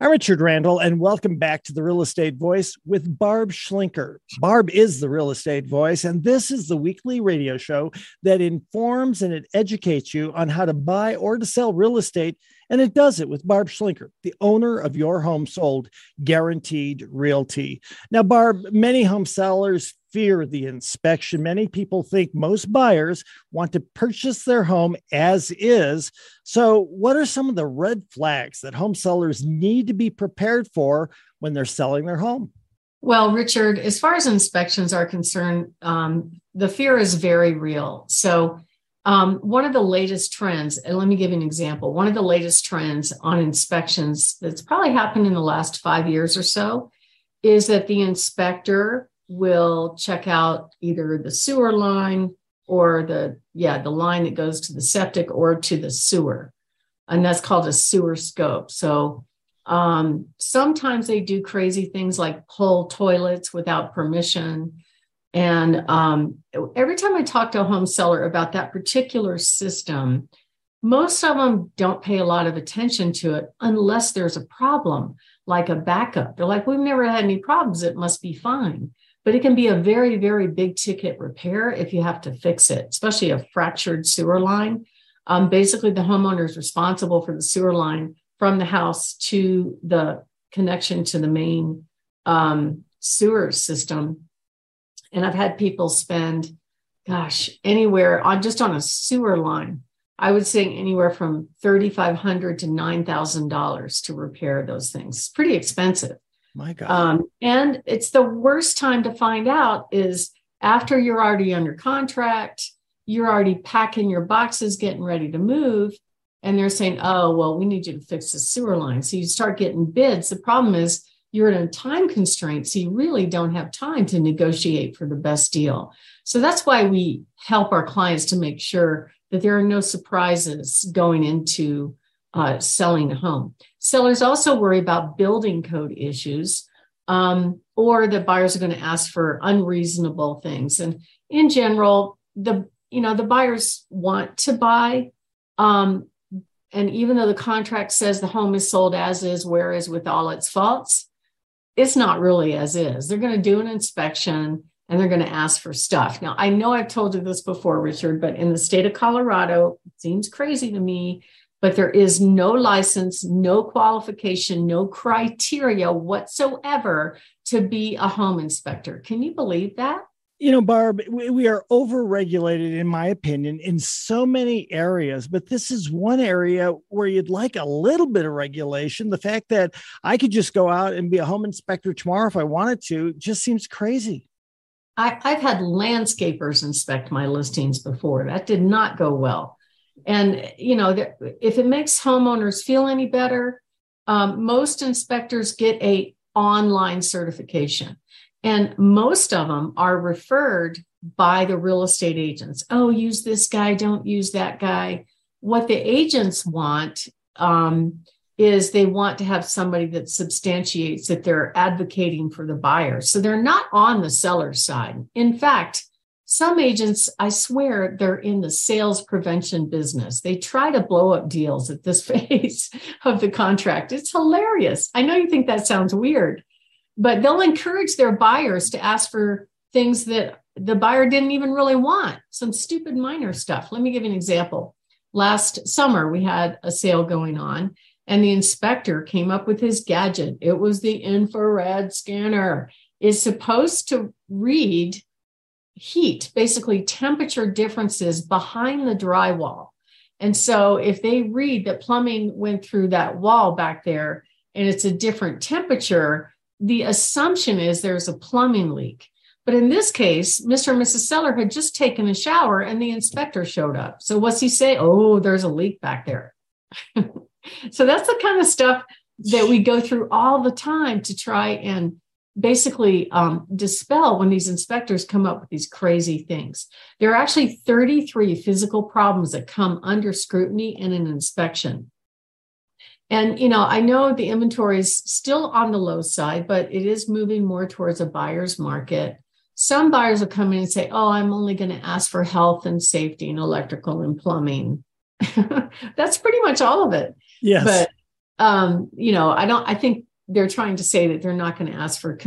I'm Richard Randall, and welcome back to the Real Estate Voice with Barb Schlinker. Barb is the Real Estate Voice, and this is the weekly radio show that informs and it educates you on how to buy or to sell real estate. And it does it with Barb Schlinker, the owner of Your Home Sold Guaranteed Realty. Now, Barb, many home sellers fear the inspection. Many people think most buyers want to purchase their home as is. So, what are some of the red flags that home sellers need to be prepared for when they're selling their home? Well, Richard, as far as inspections are concerned, um, the fear is very real. So, um, one of the latest trends, and let me give you an example. One of the latest trends on inspections that's probably happened in the last five years or so is that the inspector will check out either the sewer line or the yeah the line that goes to the septic or to the sewer. And that's called a sewer scope. So um, sometimes they do crazy things like pull toilets without permission. And um, every time i talk to a home seller about that particular system most of them don't pay a lot of attention to it unless there's a problem like a backup. They're like we've never had any problems. It must be fine but it can be a very, very big ticket repair if you have to fix it, especially a fractured sewer line. Um, basically, the homeowner is responsible for the sewer line from the house to the connection to the main um, sewer system. And I've had people spend, gosh, anywhere on just on a sewer line. I would say anywhere from 3,500 to $9,000 to repair those things. It's pretty expensive. My God. Um, and it's the worst time to find out is after you're already under contract, you're already packing your boxes, getting ready to move. And they're saying, oh, well, we need you to fix the sewer line. So you start getting bids. The problem is you're in a time constraint. So you really don't have time to negotiate for the best deal. So that's why we help our clients to make sure that there are no surprises going into uh, selling a home. Sellers also worry about building code issues, um, or that buyers are going to ask for unreasonable things. And in general, the you know the buyers want to buy, um, and even though the contract says the home is sold as is, where is with all its faults, it's not really as is. They're going to do an inspection and they're going to ask for stuff. Now, I know I've told you this before, Richard, but in the state of Colorado, it seems crazy to me but there is no license, no qualification, no criteria whatsoever to be a home inspector. Can you believe that? You know, Barb, we are overregulated, in my opinion, in so many areas, but this is one area where you'd like a little bit of regulation. The fact that I could just go out and be a home inspector tomorrow if I wanted to just seems crazy. I, have had landscapers inspect my listings before. That did not go well. And, you know, if it makes homeowners feel any better, um, most inspectors get a online certification. And most of them are referred by the real estate agents. Oh, use this guy, don't use that guy. What the agents want um, is they want to have somebody that substantiates that they're advocating for the buyer. So they're not on the seller's side. In fact, some agents, I swear, they're in the sales prevention business. They try to blow up deals at this phase of the contract. It's hilarious. I know you think that sounds weird, but they'll encourage their buyers to ask for things that the buyer didn't even really want, some stupid minor stuff. Let me give you an example. Last summer, we had a sale going on, and the inspector came up with his gadget. It was the infrared scanner. It's supposed to read heat, basically temperature differences behind the drywall. And so if they read that plumbing went through that wall back there and it's a different temperature, the assumption is there's a plumbing leak. But in this case, Mr. and Mrs. Seller had just taken a shower and the inspector showed up. So what's he say? Oh, there's a leak back there. so that's the kind of stuff that we go through all the time to try and basically um, dispel when these inspectors come up with these crazy things. There are actually 33 physical problems that come under scrutiny in an inspection. And, you know, I know the inventory is still on the low side, but it is moving more towards a buyer's market. Some buyers will come in and say, oh, I'm only going to ask for health and safety and electrical and plumbing. That's pretty much all of it. Yes. But um, you know, I don't, I think they're trying to say that they're not going to ask for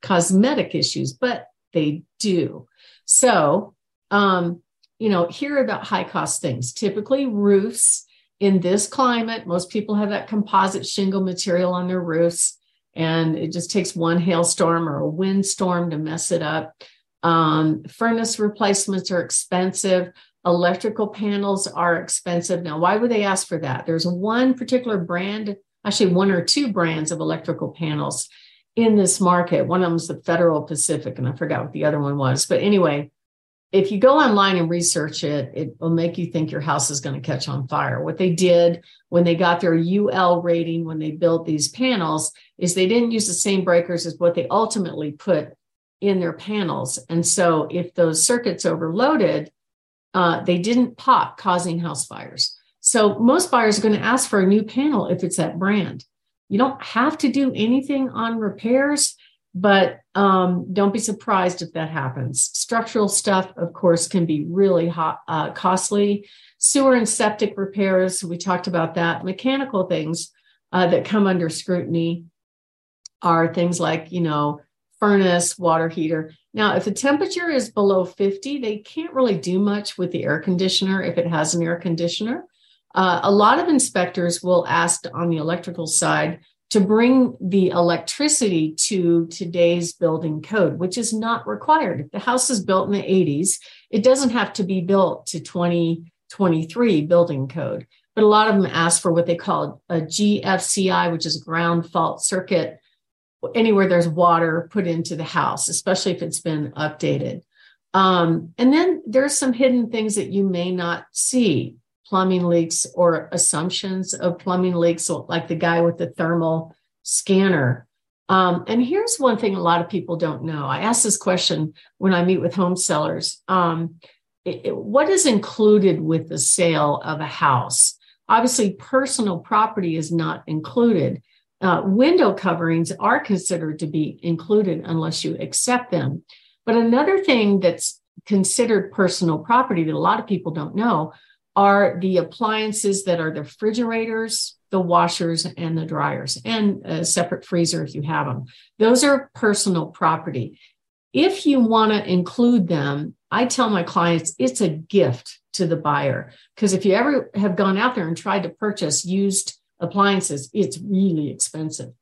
cosmetic issues, but they do. So, um, you know, are the high cost things. Typically, roofs in this climate, most people have that composite shingle material on their roofs, and it just takes one hailstorm or a windstorm to mess it up. Um, furnace replacements are expensive. Electrical panels are expensive. Now, why would they ask for that? There's one particular brand, actually, one or two brands of electrical panels in this market. One of them is the Federal Pacific, and I forgot what the other one was. But anyway, if you go online and research it, it will make you think your house is going to catch on fire. What they did when they got their UL rating, when they built these panels, is they didn't use the same breakers as what they ultimately put in their panels. And so if those circuits overloaded, uh, they didn't pop, causing house fires. So most buyers are going to ask for a new panel if it's that brand. You don't have to do anything on repairs, but um, don't be surprised if that happens. Structural stuff, of course, can be really hot, uh, costly. Sewer and septic repairs, we talked about that. Mechanical things uh, that come under scrutiny are things like, you know, furnace, water heater. Now, if the temperature is below 50, they can't really do much with the air conditioner if it has an air conditioner. Uh, a lot of inspectors will ask on the electrical side to bring the electricity to today's building code, which is not required. If the house is built in the 80s, it doesn't have to be built to 2023 building code. But a lot of them ask for what they call a GFCI, which is ground fault circuit, anywhere there's water put into the house, especially if it's been updated. Um, and then there's some hidden things that you may not see plumbing leaks or assumptions of plumbing leaks, like the guy with the thermal scanner. Um, and here's one thing a lot of people don't know. I ask this question when I meet with home sellers. Um, it, it, what is included with the sale of a house? Obviously, personal property is not included. Uh, window coverings are considered to be included unless you accept them. But another thing that's considered personal property that a lot of people don't know are the appliances that are the refrigerators, the washers, and the dryers, and a separate freezer if you have them. Those are personal property. If you want to include them, I tell my clients it's a gift to the buyer. Because if you ever have gone out there and tried to purchase used appliances, it's really expensive.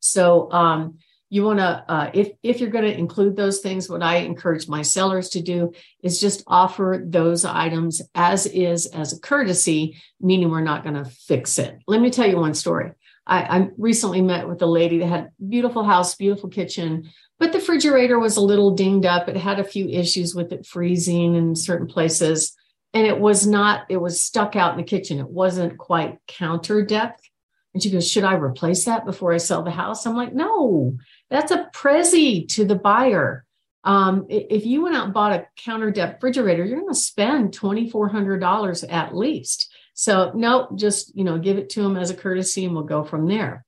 So, um, you want to uh, if if you're going to include those things what i encourage my sellers to do is just offer those items as is as a courtesy meaning we're not going to fix it. Let me tell you one story. I, I recently met with a lady that had beautiful house beautiful kitchen but the refrigerator was a little dinged up. It had a few issues with it freezing in certain places and it was not it was stuck out in the kitchen. It wasn't quite counter depth. And she goes, Should I replace that before I sell the house? I'm like, No, that's a prezi to the buyer. Um, if you went out and bought a counter depth refrigerator, you're going to spend $2,400 at least. So, no, just, you know, give it to them as a courtesy and we'll go from there.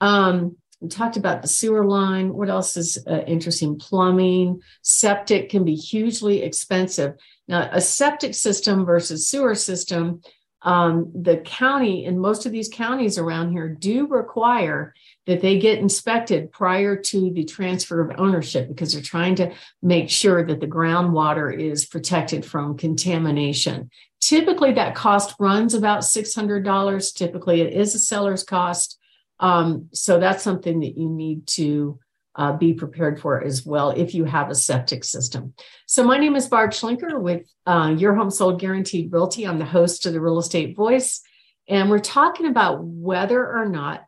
Um, we talked about the sewer line. What else is uh, interesting? Plumbing, septic can be hugely expensive. Now, a septic system versus sewer system um, the county and most of these counties around here do require that they get inspected prior to the transfer of ownership because they're trying to make sure that the groundwater is protected from contamination. Typically, that cost runs about $600. Typically, it is a seller's cost. Um, so that's something that you need to uh, be prepared for as well if you have a septic system. So, my name is Barb Schlinker with uh, Your Home Sold Guaranteed Realty. I'm the host of the Real Estate Voice, and we're talking about whether or not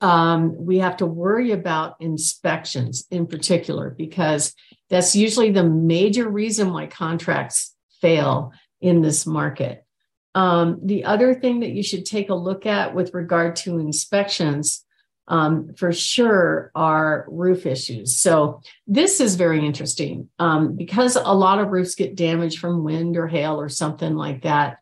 um, we have to worry about inspections in particular, because that's usually the major reason why contracts fail in this market. Um, the other thing that you should take a look at with regard to inspections um, for sure are roof issues. So this is very interesting um, because a lot of roofs get damaged from wind or hail or something like that.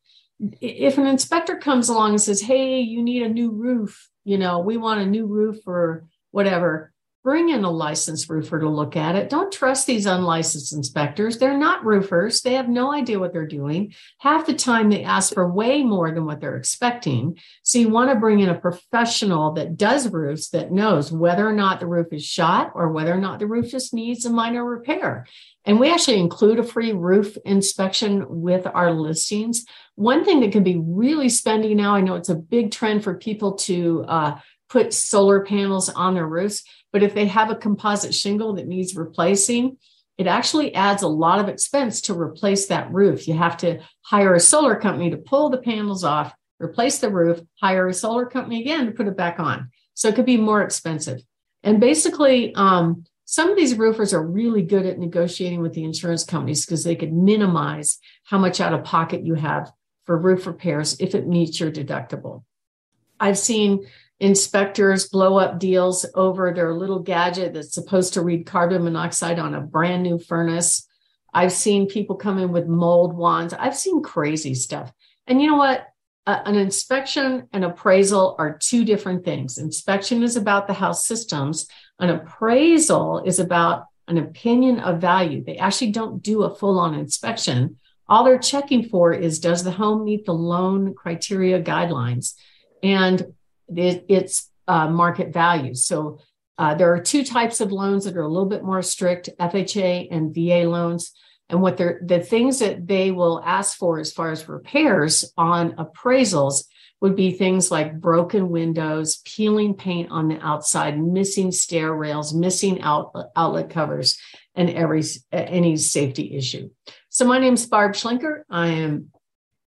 If an inspector comes along and says, "Hey, you need a new roof," you know, we want a new roof or whatever. Bring in a licensed roofer to look at it. Don't trust these unlicensed inspectors. They're not roofers. They have no idea what they're doing. Half the time they ask for way more than what they're expecting. So you want to bring in a professional that does roofs that knows whether or not the roof is shot or whether or not the roof just needs a minor repair. And we actually include a free roof inspection with our listings. One thing that can be really spendy now, I know it's a big trend for people to uh, put solar panels on their roofs but if they have a composite shingle that needs replacing, it actually adds a lot of expense to replace that roof. You have to hire a solar company to pull the panels off, replace the roof, hire a solar company again to put it back on. So it could be more expensive. And basically, um, some of these roofers are really good at negotiating with the insurance companies because they could minimize how much out of pocket you have for roof repairs if it meets your deductible. I've seen inspectors blow up deals over their little gadget that's supposed to read carbon monoxide on a brand new furnace. I've seen people come in with mold wands. I've seen crazy stuff. And you know what? Uh, an inspection and appraisal are two different things. Inspection is about the house systems, an appraisal is about an opinion of value. They actually don't do a full on inspection. All they're checking for is does the home meet the loan criteria guidelines? And its uh, market value. So uh, there are two types of loans that are a little bit more strict: FHA and VA loans. And what they're the things that they will ask for as far as repairs on appraisals would be things like broken windows, peeling paint on the outside, missing stair rails, missing out, outlet covers, and every any safety issue. So my name is Barb Schlinker. I am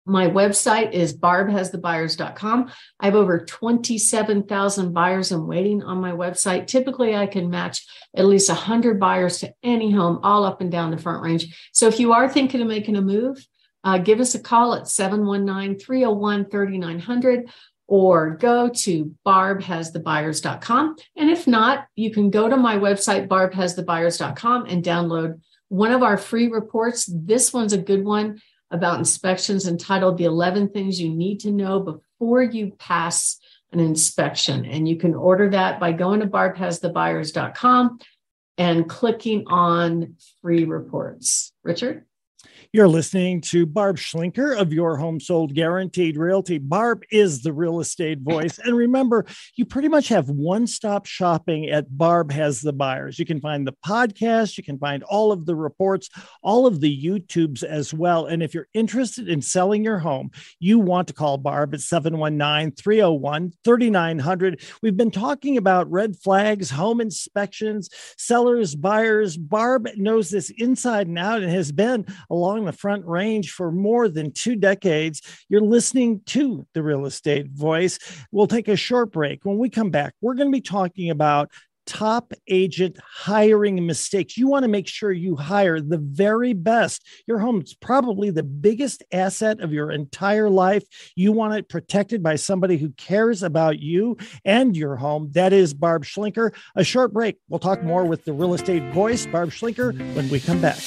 my website is barbhasthebuyers.com. I have over 27,000 buyers in waiting on my website. Typically, I can match at least 100 buyers to any home all up and down the front range. So if you are thinking of making a move, uh, give us a call at 719 301 3900 or go to barbhasthebuyers.com. And if not, you can go to my website, barbhasthebuyers.com, and download one of our free reports. This one's a good one about inspections entitled The 11 Things You Need to Know Before You Pass an Inspection. And you can order that by going to barbhasthebuyers.com and clicking on free reports. Richard? You're listening to Barb Schlinker of Your Home Sold Guaranteed Realty. Barb is the real estate voice. And remember, you pretty much have one stop shopping at Barb Has the Buyers. You can find the podcast, you can find all of the reports, all of the YouTubes as well. And if you're interested in selling your home, you want to call Barb at 719 301 3900. We've been talking about red flags, home inspections, sellers, buyers. Barb knows this inside and out and has been along along the front range for more than two decades. You're listening to the real estate voice. We'll take a short break. When we come back, we're going to be talking about top agent hiring mistakes. You want to make sure you hire the very best. Your home is probably the biggest asset of your entire life. You want it protected by somebody who cares about you and your home. That is Barb Schlinker. A short break. We'll talk more with the real estate voice, Barb Schlinker, when we come back.